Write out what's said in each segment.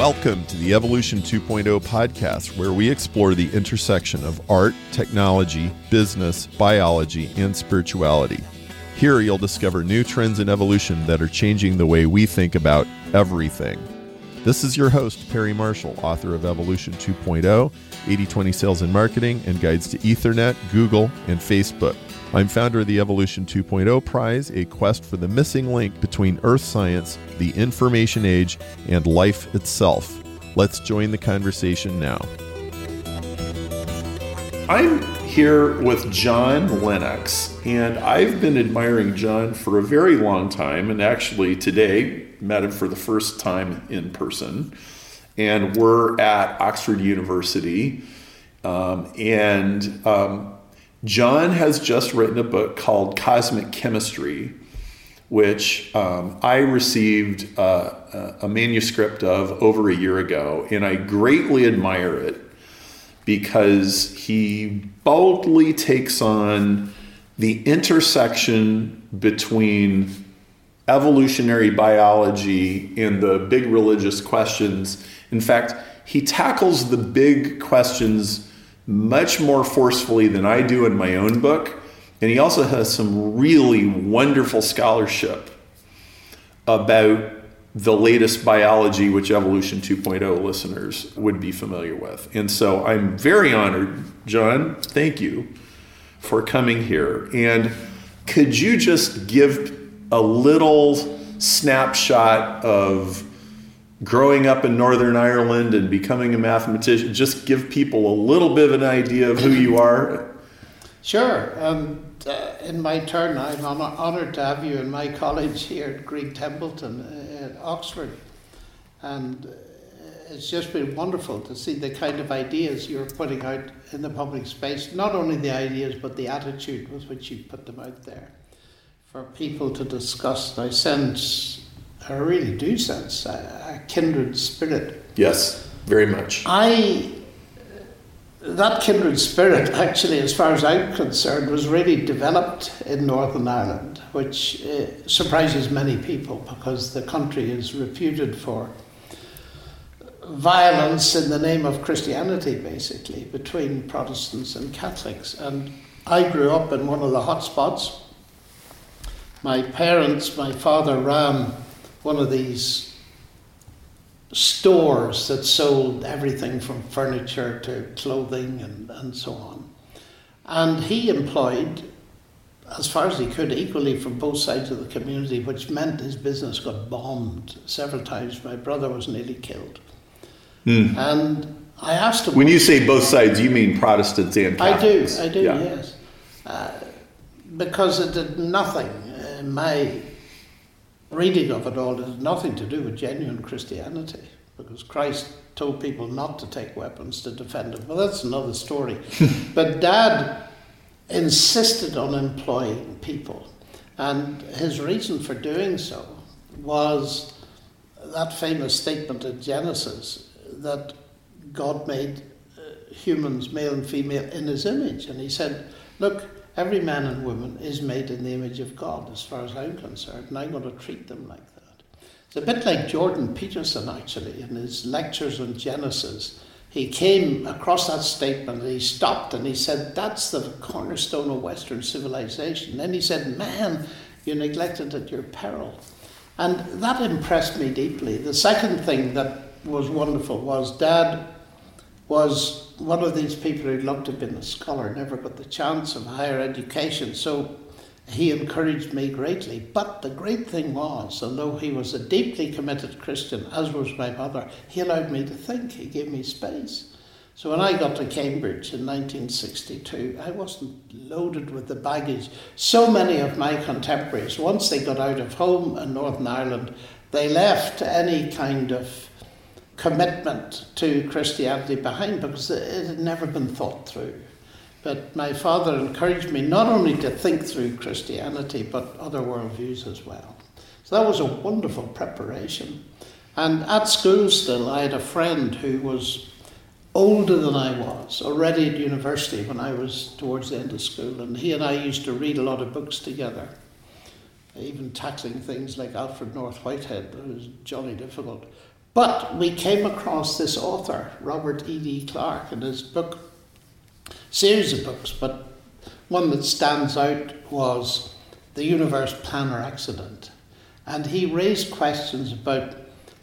Welcome to the Evolution 2.0 podcast, where we explore the intersection of art, technology, business, biology, and spirituality. Here, you'll discover new trends in evolution that are changing the way we think about everything. This is your host, Perry Marshall, author of Evolution 2.0, 80 20 Sales and Marketing, and Guides to Ethernet, Google, and Facebook. I'm founder of the Evolution 2.0 Prize, a quest for the missing link between earth science, the information age, and life itself. Let's join the conversation now. I'm here with John Lennox, and I've been admiring John for a very long time, and actually today met him for the first time in person. And we're at Oxford University, um, and um, John has just written a book called Cosmic Chemistry, which um, I received uh, a manuscript of over a year ago, and I greatly admire it because he boldly takes on the intersection between evolutionary biology and the big religious questions. In fact, he tackles the big questions much more forcefully than I do in my own book. And he also has some really wonderful scholarship about the latest biology, which Evolution 2.0 listeners would be familiar with. And so I'm very honored, John, thank you for coming here. And could you just give a little snapshot of growing up in Northern Ireland and becoming a mathematician, just give people a little bit of an idea of who you are? Sure. Um, uh, in my turn, I'm honoured to have you in my college here at Green Templeton uh, at Oxford. And uh, it's just been wonderful to see the kind of ideas you're putting out in the public space. Not only the ideas, but the attitude with which you put them out there for people to discuss. I sense I really do sense a, a kindred spirit. Yes, very much. I that kindred spirit, actually, as far as I'm concerned, was really developed in Northern Ireland, which uh, surprises many people because the country is reputed for violence in the name of Christianity, basically, between Protestants and Catholics. And I grew up in one of the hot spots. My parents, my father ran one of these stores that sold everything from furniture to clothing and, and so on. And he employed, as far as he could, equally from both sides of the community, which meant his business got bombed several times. My brother was nearly killed. Mm. And I asked him. When you say both sides, you mean Protestants and Catholics? I do, I do, yeah. yes. Uh, because it did nothing in my reading of it all has nothing to do with genuine Christianity because Christ told people not to take weapons to defend them. Well, that's another story. but Dad insisted on employing people, and his reason for doing so was that famous statement in Genesis that God made uh, humans, male and female, in his image. And he said, Look, Every man and woman is made in the image of God, as far as I'm concerned, and I'm going to treat them like that. It's a bit like Jordan Peterson, actually, in his lectures on Genesis. He came across that statement and he stopped and he said, That's the cornerstone of Western civilization. Then he said, Man, you neglected at your peril. And that impressed me deeply. The second thing that was wonderful was Dad was one of these people who loved to have been a scholar, never got the chance of higher education. So he encouraged me greatly. But the great thing was, although he was a deeply committed Christian, as was my mother, he allowed me to think. He gave me space. So when I got to Cambridge in 1962, I wasn't loaded with the baggage. So many of my contemporaries, once they got out of home in Northern Ireland, they left any kind of commitment to Christianity behind because it had never been thought through. But my father encouraged me not only to think through Christianity, but other worldviews as well. So that was a wonderful preparation. And at school still, I had a friend who was older than I was, already at university when I was towards the end of school. And he and I used to read a lot of books together, even tackling things like Alfred North Whitehead, that was jolly difficult. But we came across this author, Robert E.D. Clark, in his book, series of books, but one that stands out was The Universe Plan or Accident. And he raised questions about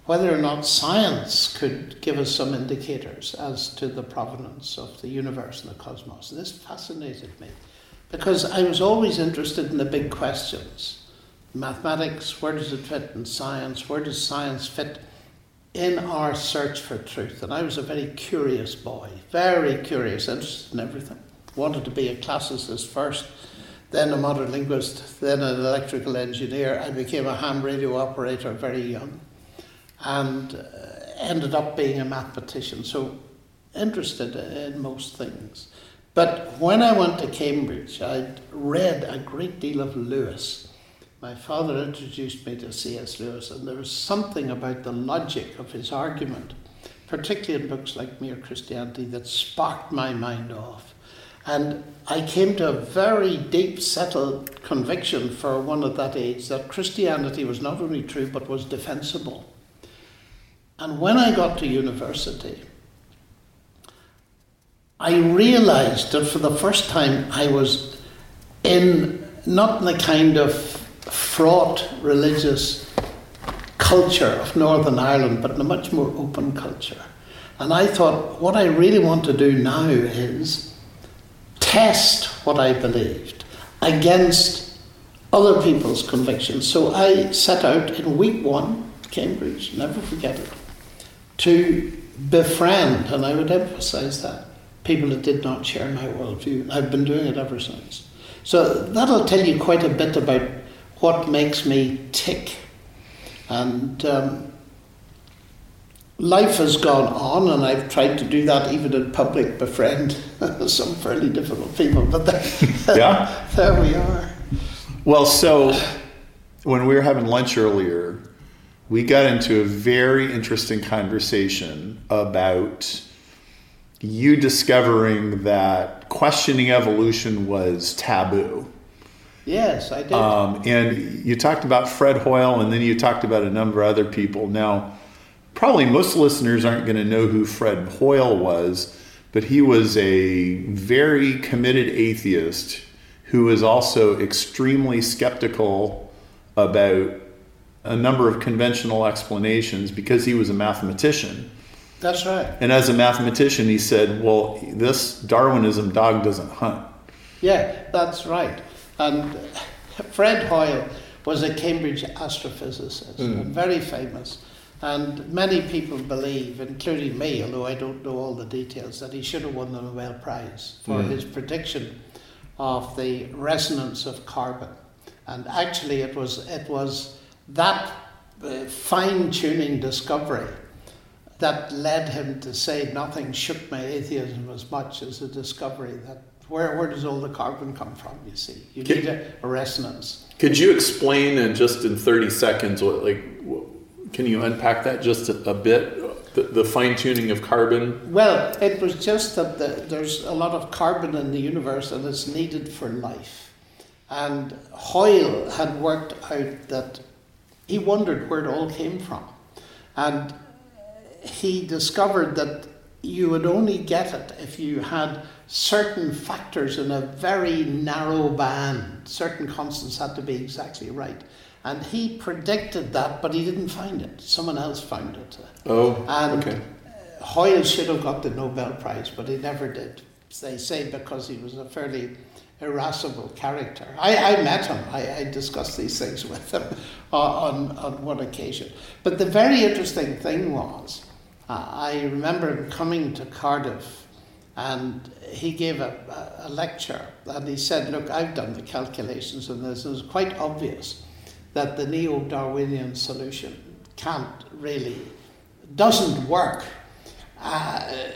whether or not science could give us some indicators as to the provenance of the universe and the cosmos. This fascinated me because I was always interested in the big questions. Mathematics, where does it fit in science? Where does science fit in our search for truth? And I was a very curious boy, very curious, interested in everything. Wanted to be a classicist first, then a modern linguist, then an electrical engineer. I became a ham radio operator very young and uh, ended up being a mathematician. So interested in most things. But when I went to Cambridge, I'd read a great deal of Lewis. My father introduced me to C.S. Lewis, and there was something about the logic of his argument, particularly in books like Mere Christianity, that sparked my mind off. And I came to a very deep, settled conviction for one at that age that Christianity was not only true but was defensible. And when I got to university, I realized that for the first time I was in not the kind of fraught religious culture of Northern Ireland, but in a much more open culture. And I thought, what I really want to do now is test what I believed against other people's convictions. So I set out in week one, Cambridge, never forget it, to befriend, and I would emphasize that, people that did not share my worldview. I've been doing it ever since. So that'll tell you quite a bit about what makes me tick. And um, life has gone on, and I've tried to do that even in public, befriend some fairly difficult people. But there, yeah. there we are. Well, so when we were having lunch earlier, we got into a very interesting conversation about you discovering that questioning evolution was taboo. Yes, I did. Um, and you talked about Fred Hoyle, and then you talked about a number of other people. Now, probably most listeners aren't going to know who Fred Hoyle was, but he was a very committed atheist who was also extremely skeptical about a number of conventional explanations because he was a mathematician. That's right. And as a mathematician, he said, well, this Darwinism dog doesn't hunt. Yeah, that's right. And Fred Hoyle was a Cambridge astrophysicist, mm. very famous. And many people believe, including me, although I don't know all the details, that he should have won the Nobel Prize for mm. his prediction of the resonance of carbon. And actually, it was, it was that uh, fine tuning discovery that led him to say nothing shook my atheism as much as the discovery that where, where does all the carbon come from you see? You could, need a, a, resonance. Could you explain in just in 30 seconds what like can you unpack that just a, a bit? The, the fine-tuning of carbon? Well it was just that the, there's a lot of carbon in the universe and it's needed for life. And hoyle had worked out that he wondered where it all came from. And he discovered that you would only get it if you had certain factors in a very narrow band. Certain constants had to be exactly right. And he predicted that, but he didn't find it. Someone else found it. Oh, and okay. Hoyle should have got the Nobel Prize, but he never did. They say because he was a fairly irascible character. I, I met him. I, I discussed these things with him on, on one occasion. But the very interesting thing was uh, I remember coming to Cardiff and he gave a, a, lecture and he said, Look, I've done the calculations on this. It was quite obvious that the neo Darwinian solution can't really, doesn't work. Uh,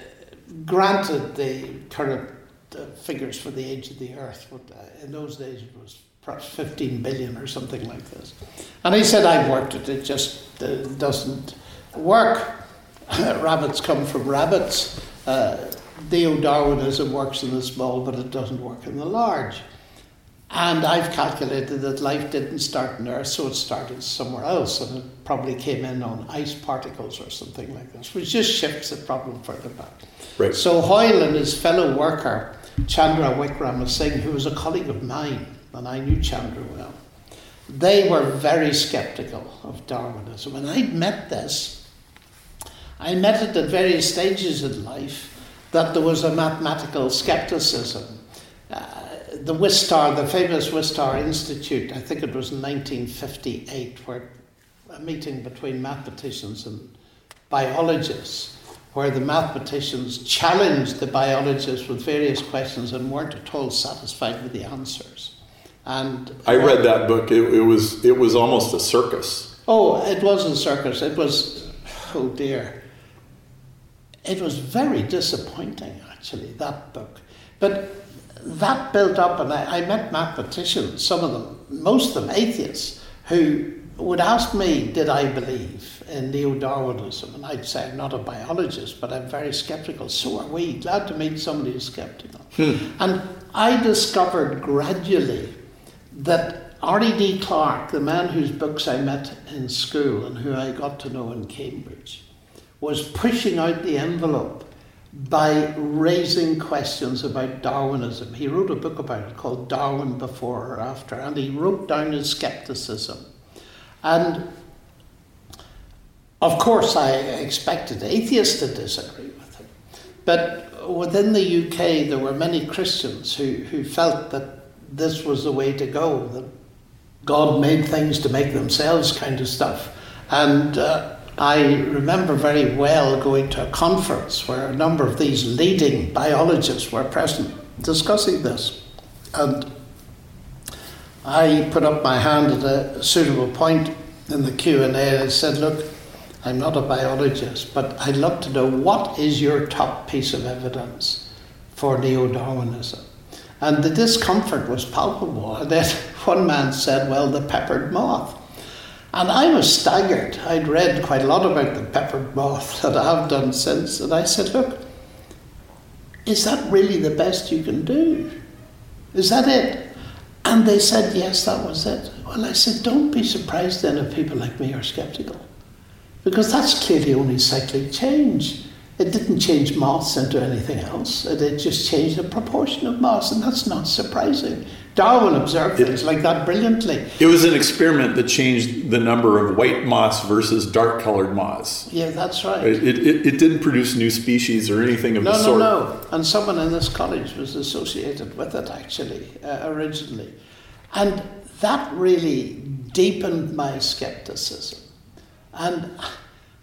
granted, the current uh, figures for the age of the earth, but uh, in those days it was perhaps 15 billion or something like this. And he said, I've worked it, it just uh, doesn't work. rabbits come from rabbits. Uh, Neo Darwinism works in the small, but it doesn't work in the large. And I've calculated that life didn't start on Earth, so it started somewhere else, and it probably came in on ice particles or something like this, which just shifts the problem further back. Right. So Hoyle and his fellow worker, Chandra Wickramasinghe, who was a colleague of mine, and I knew Chandra well, they were very skeptical of Darwinism. And I'd met this. I met it at various stages in life that there was a mathematical skepticism. Uh, the Wistar, the famous Wistar Institute, I think it was in 1958, where a meeting between mathematicians and biologists, where the mathematicians challenged the biologists with various questions and weren't at all satisfied with the answers. And I read that book. It, it was it was almost a circus. Oh, it wasn't circus. It was, oh dear. It was very disappointing, actually, that book. But that built up, and I, I met mathematicians, some of them, most of them atheists, who would ask me, did I believe in neo Darwinism? And I'd say, I'm not a biologist, but I'm very skeptical. So are we. Glad to meet somebody who's skeptical. Hmm. And I discovered gradually that R.E.D. Clark, the man whose books I met in school and who I got to know in Cambridge, was pushing out the envelope by raising questions about Darwinism. He wrote a book about it called Darwin Before or After, and he wrote down his skepticism. And of course, I expected atheists to disagree with him. But within the UK, there were many Christians who, who felt that this was the way to go, that God made things to make themselves kind of stuff. And uh, I remember very well going to a conference where a number of these leading biologists were present discussing this. And I put up my hand at a suitable point in the Q&A and I said, look, I'm not a biologist, but I'd love to know what is your top piece of evidence for neo-Darwinism? And the discomfort was palpable. And then one man said, Well, the peppered moth. And I was staggered. I'd read quite a lot about the peppered moth that I have done since. And I said, Look, is that really the best you can do? Is that it? And they said, Yes, that was it. Well, I said, Don't be surprised then if people like me are skeptical. Because that's clearly only cyclic change. It didn't change moths into anything else. It, it just changed the proportion of moths, and that's not surprising. Darwin observed it, things like that brilliantly. It was an experiment that changed the number of white moths versus dark colored moths. Yeah, that's right. It, it, it didn't produce new species or anything of no, the sort. No, no, no. And someone in this college was associated with it actually, uh, originally. And that really deepened my skepticism. And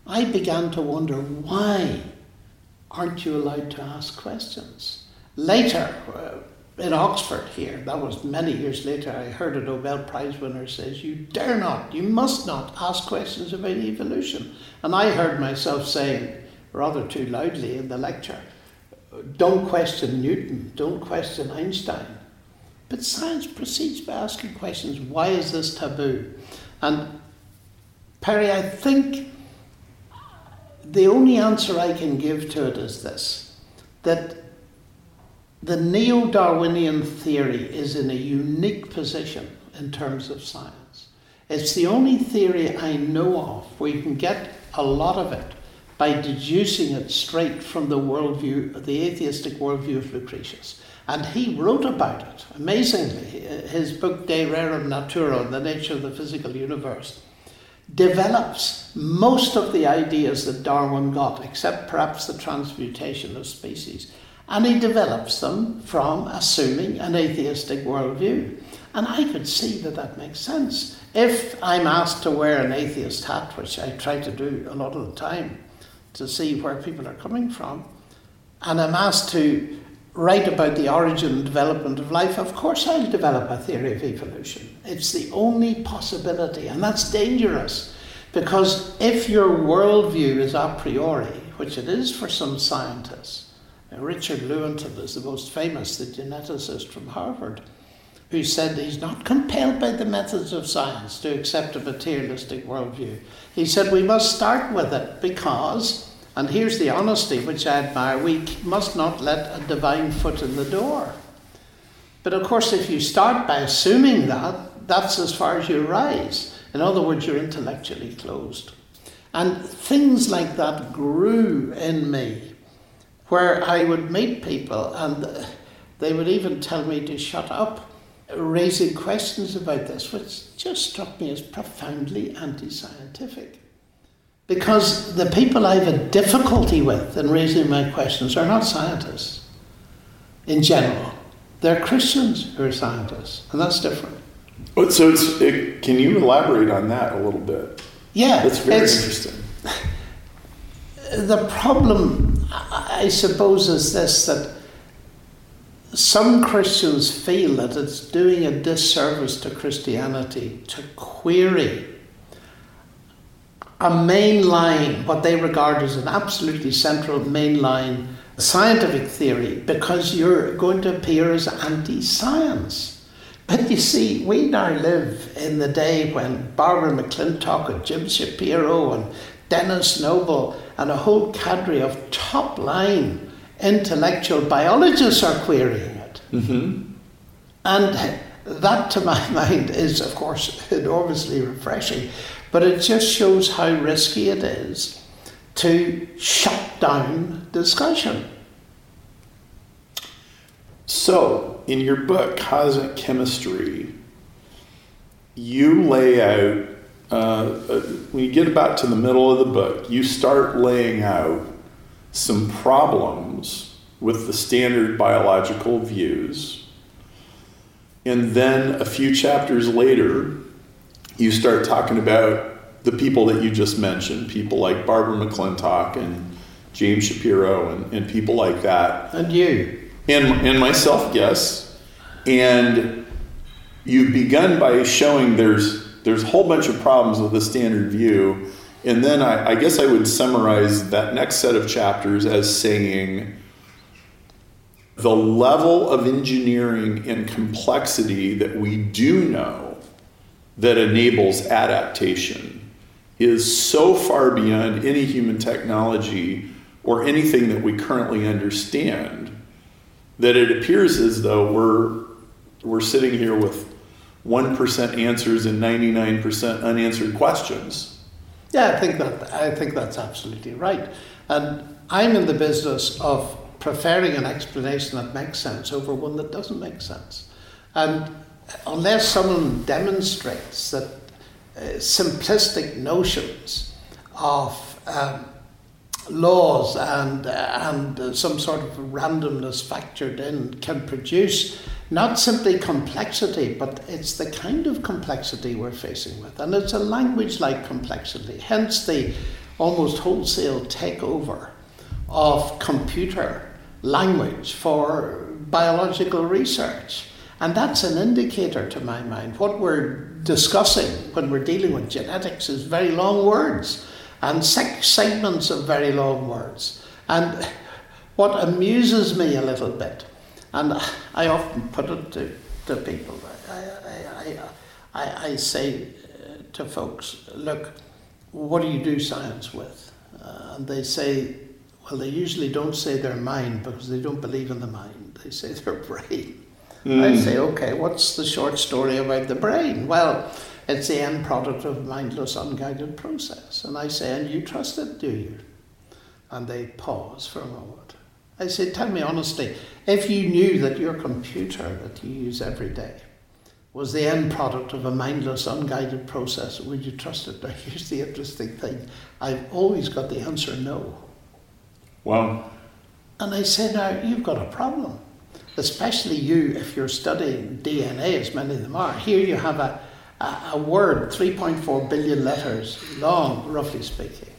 I began to wonder why aren't you allowed to ask questions? Later, uh, in Oxford here, that was many years later, I heard a Nobel Prize winner says, you dare not, you must not ask questions about evolution. And I heard myself saying, rather too loudly in the lecture, don't question Newton, don't question Einstein. But science proceeds by asking questions, why is this taboo? And Perry, I think the only answer I can give to it is this that the neo Darwinian theory is in a unique position in terms of science. It's the only theory I know of where you can get a lot of it by deducing it straight from the worldview, the atheistic worldview of Lucretius. And he wrote about it, amazingly. His book De Rerum Natura, The Nature of the Physical Universe, develops most of the ideas that Darwin got, except perhaps the transmutation of species. And he develops them from assuming an atheistic worldview. And I could see that that makes sense. If I'm asked to wear an atheist hat, which I try to do a lot of the time to see where people are coming from, and I'm asked to write about the origin and development of life, of course I'll develop a theory of evolution. It's the only possibility, and that's dangerous because if your worldview is a priori, which it is for some scientists, Richard Lewontin is the most famous, the geneticist from Harvard, who said he's not compelled by the methods of science to accept a materialistic worldview. He said we must start with it because and here's the honesty which I admire we must not let a divine foot in the door. But of course, if you start by assuming that, that's as far as you rise. In other words, you're intellectually closed. And things like that grew in me, where I would meet people and they would even tell me to shut up, raising questions about this, which just struck me as profoundly anti scientific. Because the people I have a difficulty with in raising my questions are not scientists in general. They're Christians who are scientists, and that's different. Oh, so, it, can you elaborate on that a little bit? Yeah, that's very interesting. The problem, I suppose, is this that some Christians feel that it's doing a disservice to Christianity to query a mainline, what they regard as an absolutely central mainline scientific theory, because you're going to appear as anti science. But you see, we now live in the day when Barbara McClintock and Jim Shapiro and Denis Noble and a whole cadre of top line intellectual biologists are querying it. Mm-hmm. And that, to my mind, is, of course, enormously refreshing. But it just shows how risky it is to shut down discussion. So, in your book, Cosmic Chemistry, you lay out, uh, uh, when you get about to the middle of the book, you start laying out some problems with the standard biological views. And then a few chapters later, you start talking about the people that you just mentioned, people like Barbara McClintock and James Shapiro and, and people like that. And you. And, and myself, yes. And you've begun by showing there's there's a whole bunch of problems with the standard view. And then I, I guess I would summarize that next set of chapters as saying the level of engineering and complexity that we do know that enables adaptation is so far beyond any human technology or anything that we currently understand that it appears as though we're we're sitting here with 1% answers and 99% unanswered questions. Yeah, I think that I think that's absolutely right. And I'm in the business of preferring an explanation that makes sense over one that doesn't make sense. And unless someone demonstrates that uh, simplistic notions of um, laws and, uh, and uh, some sort of randomness factored in can produce not simply complexity, but it's the kind of complexity we're facing with. And it's a language like complexity, hence the almost wholesale takeover of computer language for biological research. And that's an indicator to my mind. What we're discussing when we're dealing with genetics is very long words and segments of very long words. And what amuses me a little bit, and I often put it to, to people, I, I, I, I, say uh, to folks, look, what do you do science with? Uh, and they say, well, they usually don't say their mind because they don't believe in the mind. They say their brain. Mm. I say, okay, what's the short story about the brain? Well, it's the end product of mindless, unguided process. And I say, and you trust it, do you? And they pause for a moment. I said, tell me honestly, if you knew that your computer that you use every day was the end product of a mindless, unguided process, would you trust it? Now, here's the interesting thing I've always got the answer no. Wow. And I said, now, you've got a problem especially you if you're studying DNA, as many of them are. Here you have a, a, a word, 3.4 billion letters long, roughly speaking.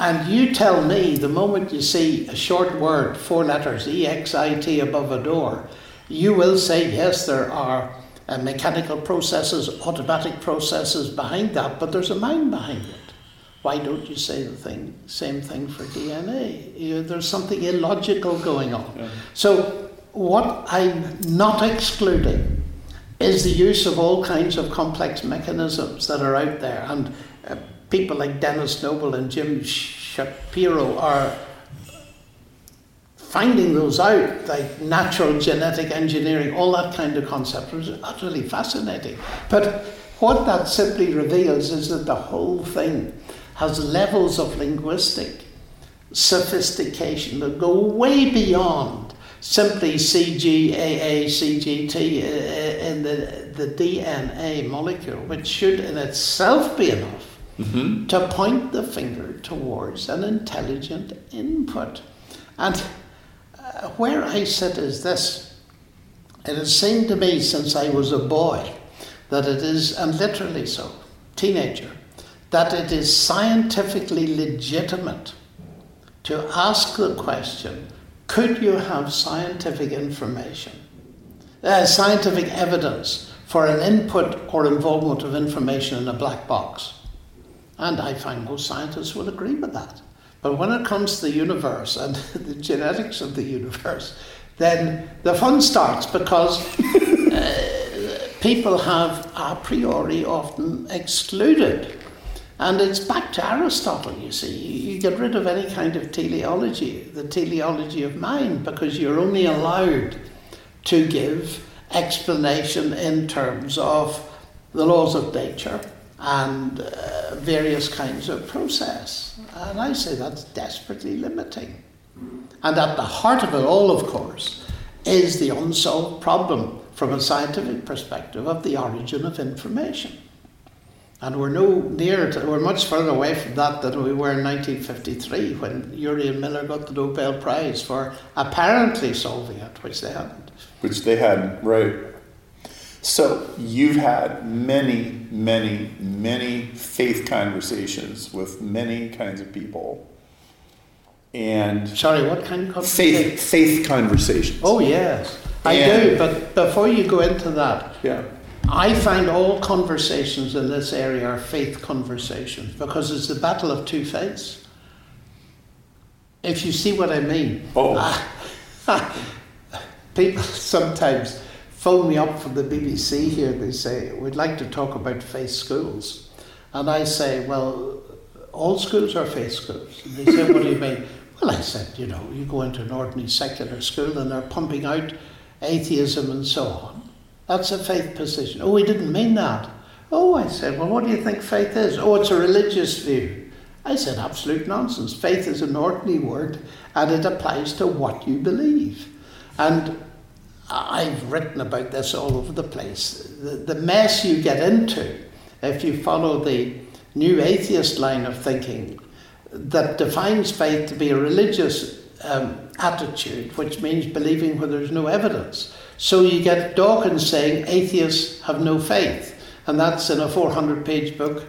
And you tell me the moment you see a short word, four letters, E X I T above a door, you will say, yes, there are uh, mechanical processes, automatic processes behind that, but there's a mind behind it. Why don't you say the thing, same thing for DNA? You, there's something illogical going on. Yeah. So what I'm not excluding is the use of all kinds of complex mechanisms that are out there. And uh, people like Denis Noble and Jim Shapiro are finding those out, like natural genetic engineering, all that kind of concept was utterly fascinating. But what that simply reveals is that the whole thing has levels of linguistic sophistication that go way beyond simply CGAA, CGT uh, in the, the DNA molecule, which should in itself be enough mm-hmm. to point the finger towards an intelligent input. And uh, where I sit is this it has seemed to me since I was a boy that it is, and literally so, teenager, that it is scientifically legitimate to ask the question could you have scientific information, uh, scientific evidence for an input or involvement of information in a black box? And I find most scientists will agree with that. But when it comes to the universe and the genetics of the universe, then the fun starts because uh, people have a priori often excluded. And it's back to Aristotle, you see. You get rid of any kind of teleology, the teleology of mind, because you're only allowed to give explanation in terms of the laws of nature and uh, various kinds of process. And I say that's desperately limiting. And at the heart of it all, of course, is the unsolved problem from a scientific perspective of the origin of information. And we're no near to, we're much further away from that than we were in 1953 when Urey and Miller got the Nobel Prize for apparently solving it, which they hadn't. Which they hadn't, right. So you've had many, many, many faith conversations with many kinds of people. And sorry, what kind of faith faith conversations? Oh yes, I and, do. But before you go into that, yeah, I find all conversations in this area are faith conversations because it's the battle of two faiths. If you see what I mean. Oh. people sometimes phone me up from the BBC here. They say, We'd like to talk about faith schools. And I say, Well, all schools are faith schools. And they say, What do you mean? Well, I said, You know, you go into an ordinary secular school and they're pumping out atheism and so on. That's a faith position. Oh, we didn't mean that. Oh, I said, Well, what do you think faith is? Oh, it's a religious view. I said, Absolute nonsense. Faith is an ordinary word and it applies to what you believe. And I've written about this all over the place. The, the mess you get into if you follow the new atheist line of thinking that defines faith to be a religious um, attitude, which means believing where there's no evidence. So you get Dawkins saying atheists have no faith, and that's in a 400 page book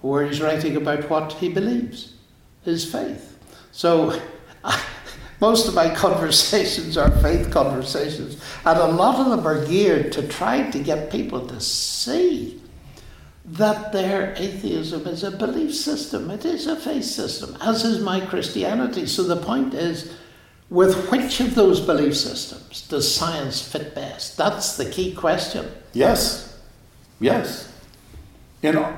where he's writing about what he believes, his faith. So Most of my conversations are faith conversations, and a lot of them are geared to try to get people to see that their atheism is a belief system, it is a faith system, as is my Christianity. So the point is, with which of those belief systems does science fit best? That's the key question. Yes. Yes. You know,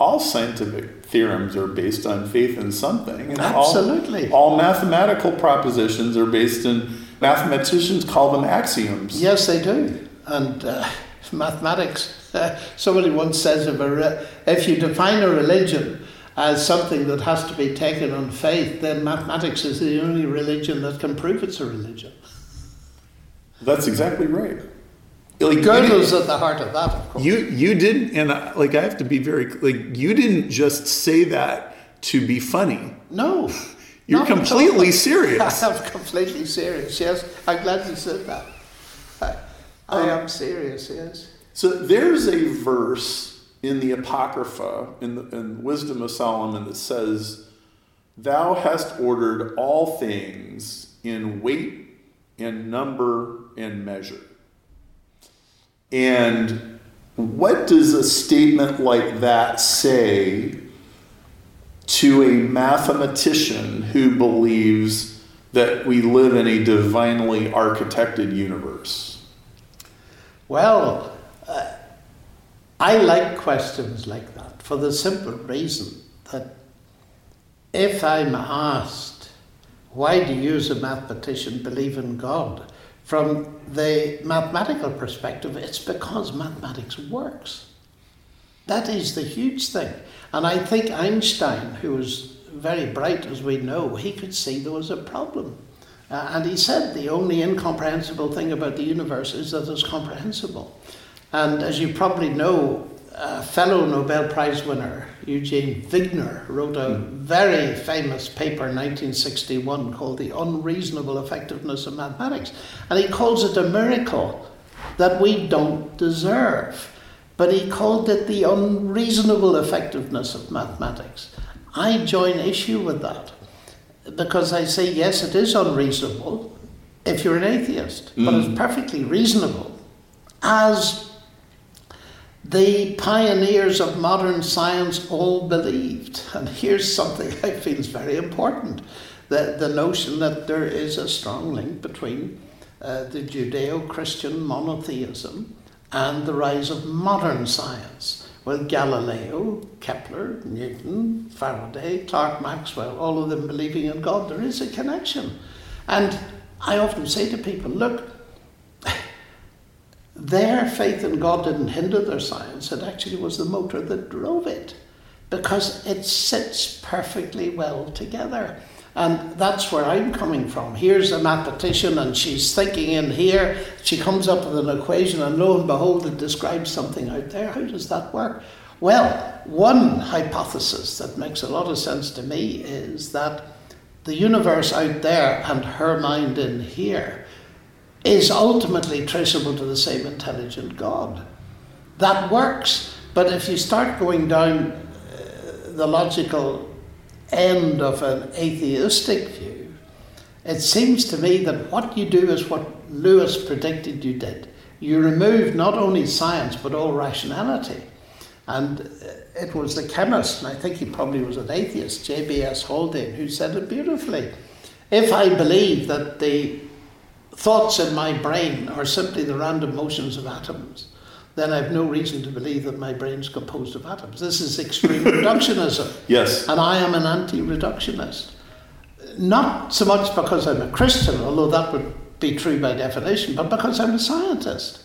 all scientific theorems are based on faith in something. And Absolutely. All, all, mathematical propositions are based in, mathematicians call them axioms. Yes, they do. And uh, mathematics, uh, somebody once says if, a, if you define a religion as something that has to be taken on faith, then mathematics is the only religion that can prove it's a religion. That's exactly right like Gödel's at the heart of that. Of you you didn't, and I, like I have to be very like you didn't just say that to be funny. No, you're completely serious. I'm completely serious. Yes, I'm glad you said that. I, I um, am serious. Yes. So there's a verse in the Apocrypha in the in Wisdom of Solomon that says, "Thou hast ordered all things in weight and number and measure." And what does a statement like that say to a mathematician who believes that we live in a divinely architected universe? Well, uh, I like questions like that for the simple reason that if I'm asked Why do you, as a mathematician, believe in God? From the mathematical perspective, it's because mathematics works. That is the huge thing. And I think Einstein, who was very bright as we know, he could see there was a problem. Uh, and he said the only incomprehensible thing about the universe is that it's comprehensible. And as you probably know, a fellow Nobel Prize winner, Eugene Wigner, wrote a mm. very famous paper in 1961 called The Unreasonable Effectiveness of Mathematics. And he calls it a miracle that we don't deserve. But he called it the unreasonable effectiveness of mathematics. I join issue with that because I say, yes, it is unreasonable if you're an atheist, mm. but it's mm. perfectly reasonable as the pioneers of modern science all believed. And here's something I feel is very important the, the notion that there is a strong link between uh, the Judeo Christian monotheism and the rise of modern science. With Galileo, Kepler, Newton, Faraday, Clerk Maxwell, all of them believing in God, there is a connection. And I often say to people, look, their faith in God didn't hinder their science, it actually was the motor that drove it because it sits perfectly well together. And that's where I'm coming from. Here's a mathematician, and she's thinking in here. She comes up with an equation, and lo and behold, it describes something out there. How does that work? Well, one hypothesis that makes a lot of sense to me is that the universe out there and her mind in here is ultimately traceable to the same intelligent God. That works, but if you start going down uh, the logical end of an atheistic view, it seems to me that what you do is what Lewis predicted you did. You remove not only science but all rationality. And uh, it was the chemist, and I think he probably was an atheist, J.B.S. Haldane, who said it beautifully. If I believe that the thoughts in my brain are simply the random motions of atoms, then I have no reason to believe that my brain is composed of atoms. This is extreme reductionism. Yes. And I am an anti reductionist. Not so much because I'm a Christian, although that would be true by definition, but because I'm a scientist.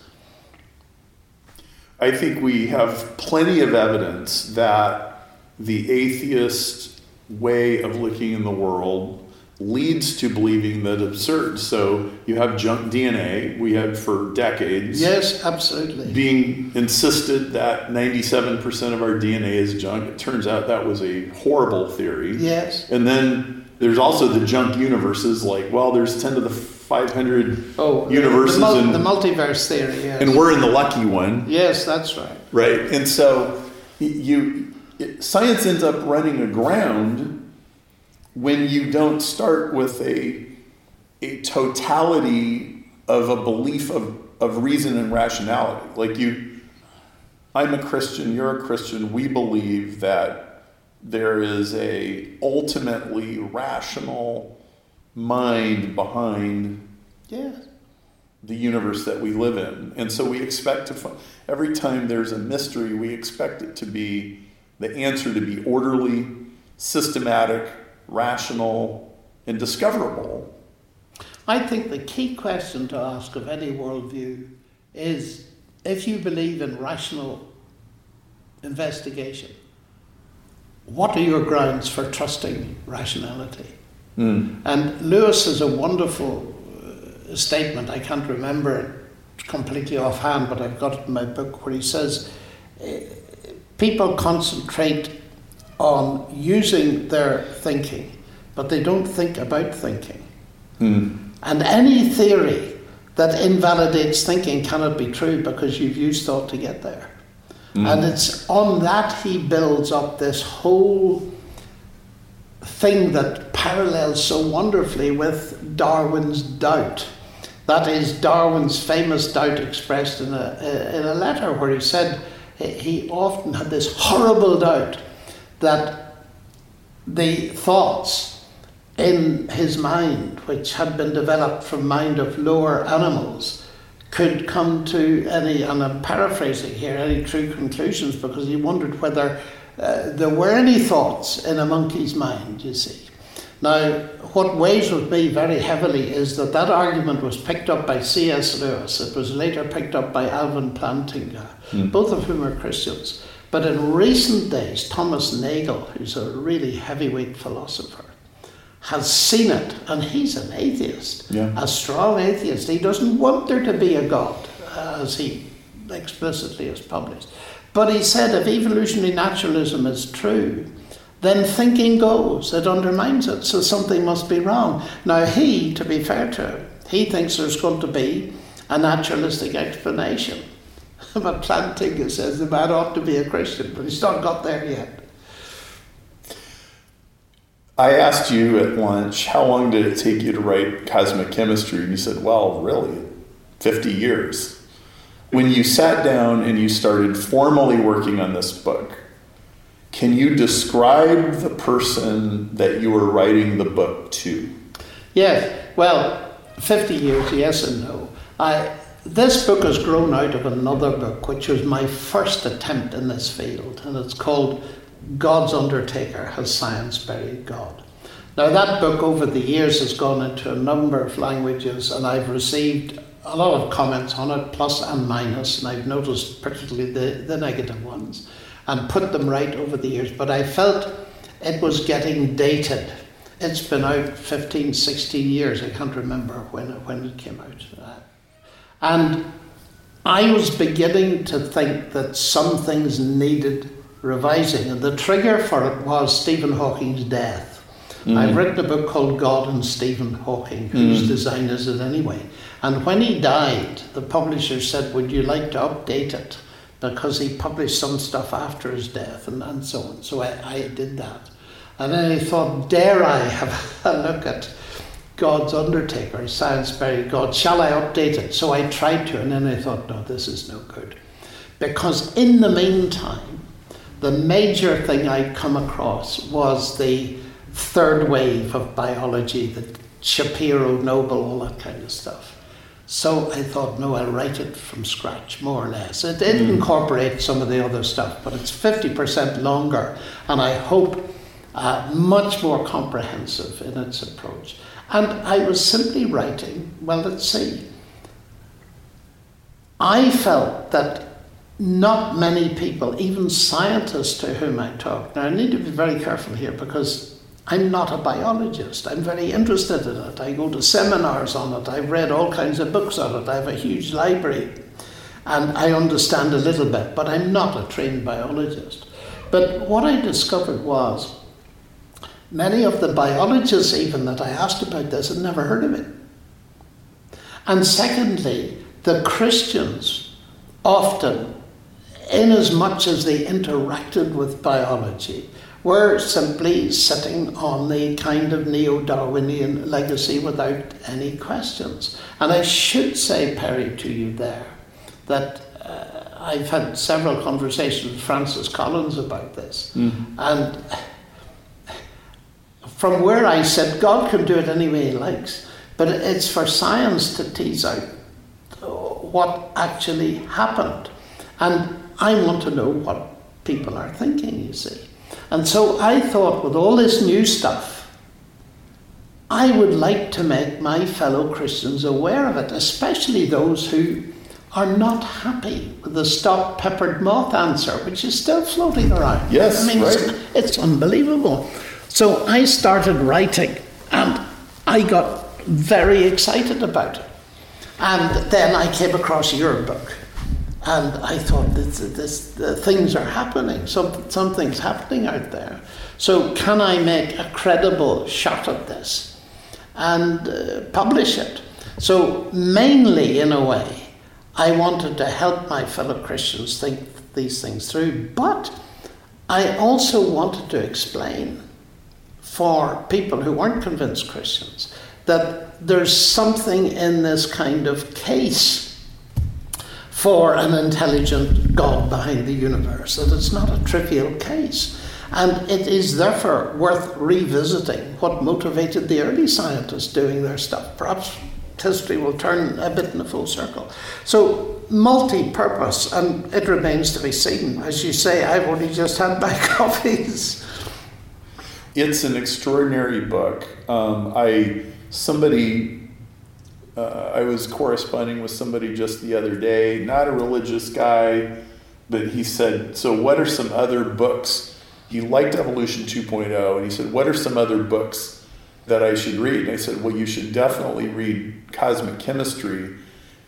I think we have plenty of evidence that the atheist way of looking in the world leads to believing that absurd. So you have junk DNA. We had for decades. Yes, absolutely. Being insisted that 97% of our DNA is junk. It turns out that was a horrible theory. Yes. And then there's also the junk universes, like, well, there's 10 to the 500 oh, universes. The, mul- and, the multiverse theory, yes. And we're in the lucky one. Yes, that's right. Right. And so you, it, science ends up running aground when you don't start with a, a totality of a belief of, of reason and rationality. Like you, I'm a Christian, you're a Christian, we believe that there is a ultimately rational mind behind yes. the universe that we live in. And so we expect to find, every time there's a mystery, we expect it to be the answer to be orderly, systematic, rational, and discoverable. I think the key question to ask of any worldview is if you believe in rational investigation, what are your grounds for trusting rationality? Mm. And Lewis has a wonderful uh, statement, I can't remember it completely offhand, but I've got it in my book, where he says, uh, People concentrate on using their thinking, but they don't think about thinking. Mm. And any theory that invalidates thinking cannot be true because you've used thought to get there. Mm. And it's on that he builds up this whole thing that parallels so wonderfully with Darwin's doubt. That is Darwin's famous doubt expressed in a, in a letter where he said he often had this horrible doubt that the thoughts in his mind, which had been developed from mind of lower animals, could come to any, and I'm paraphrasing here, any true conclusions because he wondered whether uh, there were any thoughts in a monkey's mind, you see. Now, what weighs with me very heavily is that that argument was picked up by C.S. Lewis. It was later picked up by Alvin Plantinga, mm. both of whom are Christians. But in recent days, Thomas Nagel, who's a really heavyweight philosopher, has seen it, and he's an atheist, yeah. a strong atheist. He doesn't want there to be a God, as he explicitly has published. But he said if evolutionary naturalism is true, then thinking goes. It undermines it, so something must be wrong. Now, he, to be fair to him, he thinks there's going to be a naturalistic explanation. but Plantinga says the man ought to be a Christian, but he's not got there yet. I asked you at lunch, how long did it take you to write Cosmic Chemistry? And you said, well, really, 50 years. When you sat down and you started formally working on this book, can you describe the person that you were writing the book to? Yes, well, 50 years, yes and no. I, this book has grown out of another book, which was my first attempt in this field, and it's called God's Undertaker Has Science Buried God? Now, that book over the years has gone into a number of languages, and I've received a lot of comments on it, plus and minus, and I've noticed particularly the, the negative ones and put them right over the years. But I felt it was getting dated. It's been out 15, 16 years. I can't remember when when it came out. Uh, And I was beginning to think that some things needed revising. And the trigger for it was Stephen Hawking's death. Mm. I've written a book called God and Stephen Hawking, whose mm. design is it anyway? And when he died, the publisher said, Would you like to update it? because he published some stuff after his death and, and so on. So I, I did that. And then I thought, dare I have a look at God's Undertaker, Science Buried God? Shall I update it? So I tried to, and then I thought, no, this is no good. Because in the meantime, the major thing I'd come across was the third wave of biology, the Shapiro, Noble, all that kind of stuff. So I thought, no, I'll write it from scratch, more or less. It did mm. incorporate some of the other stuff, but it's 50% longer, and I hope uh, much more comprehensive in its approach. And I was simply writing, well, let's see. I felt that not many people, even scientists to whom I talked, now I need to be very careful here because I'm not a biologist. I'm very interested in it. I go to seminars on it. I've read all kinds of books on it. I have a huge library. And I understand a little bit, but I'm not a trained biologist. But what I discovered was many of the biologists, even that I asked about this, had never heard of it. And secondly, the Christians often, in as much as they interacted with biology, were simply sitting on the kind of neo Darwinian legacy without any questions. And I should say, Perry, to you there, that uh, I've had several conversations with Francis Collins about this. Mm-hmm. And from where I said, God can do it any way he likes, but it's for science to tease out uh, what actually happened. And I want to know what people are thinking, you see. And so I thought, with all this new stuff, I would like to make my fellow Christians aware of it, especially those who are not happy with the stop peppered moth answer, which is still floating around. Yes, I mean, right. it's, it's unbelievable. So I started writing, and I got very excited about it. And then I came across your book. And I thought, this, this, uh, things are happening. Some, something's happening out there. So, can I make a credible shot at this and uh, publish it? So, mainly in a way, I wanted to help my fellow Christians think these things through, but I also wanted to explain for people who weren't convinced Christians that there's something in this kind of case for an intelligent God behind the universe, that it's not a trivial case. And it is therefore worth revisiting what motivated the early scientists doing their stuff. Perhaps history will turn a bit in a full circle. So, multi purpose, and it remains to be seen. As you say, I've only just had my coffees. It's an extraordinary book. Um, I somebody uh, I was corresponding with somebody just the other day, not a religious guy, but he said, "So what are some other books?" He liked Evolution 2.0, and he said, "What are some other books that I should read?" And I said, "Well, you should definitely read Cosmic Chemistry."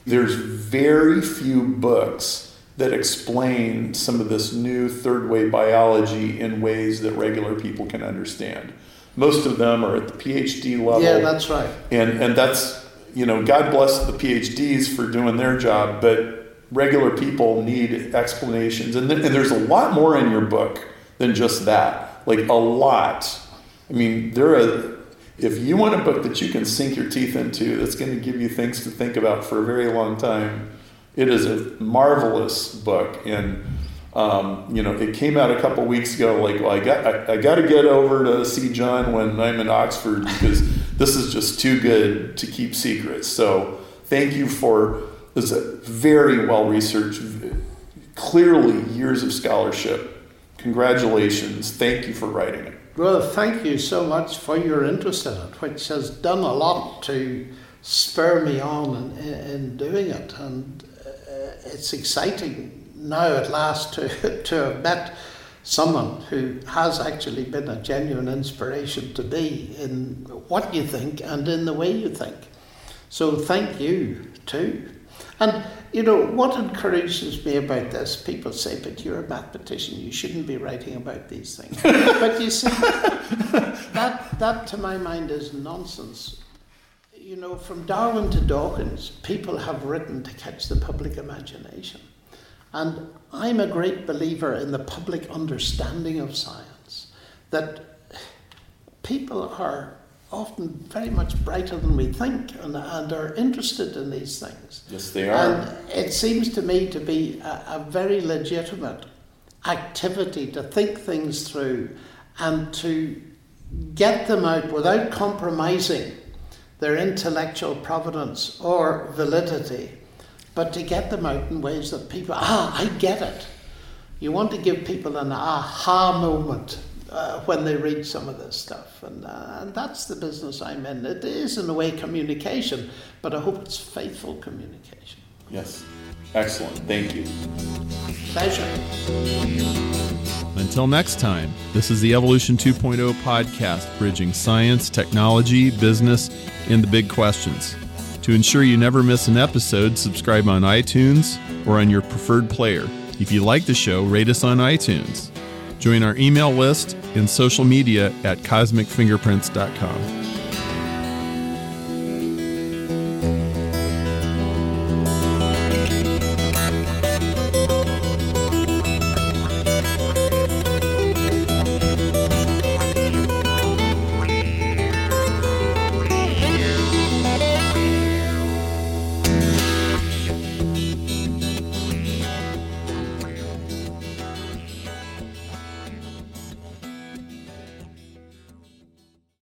There's very few books that explain some of this new third wave biology in ways that regular people can understand. Most of them are at the PhD level. Yeah, that's right. And and that's you know, God bless the PhDs for doing their job, but regular people need explanations. And, th- and there's a lot more in your book than just that. Like a lot. I mean, there are if you want a book that you can sink your teeth into that's going to give you things to think about for a very long time it is a marvelous book, and um, you know it came out a couple weeks ago. Like, well, I got I, I got to get over to see John when I'm in Oxford because this is just too good to keep secret. So thank you for this very well researched, clearly years of scholarship. Congratulations! Thank you for writing it. Well, thank you so much for your interest in it, which has done a lot to spur me on in, in doing it. And it's exciting now at last to, to have met someone who has actually been a genuine inspiration to me in what you think and in the way you think. So thank you too. And you know what encourages me about this? People say, "But you're a mathematician; you shouldn't be writing about these things." but you see, that that to my mind is nonsense you know, from Darwin to Dawkins, people have written to catch the public imagination. And I'm a great believer in the public understanding of science, that people are often very much brighter than we think and, and are interested in these things. Yes, they are. And it seems to me to be a, a very legitimate activity to think things through and to get them out without compromising their intellectual providence or validity, but to get them out in ways that people, ah, I get it. You want to give people an aha moment uh, when they read some of this stuff. And, uh, and that's the business I'm in. It is, in a way, communication, but I hope it's faithful communication. Yes. Excellent. Thank you. Pleasure. Until next time, this is the Evolution 2.0 podcast, bridging science, technology, business, and the big questions. To ensure you never miss an episode, subscribe on iTunes or on your preferred player. If you like the show, rate us on iTunes. Join our email list and social media at cosmicfingerprints.com.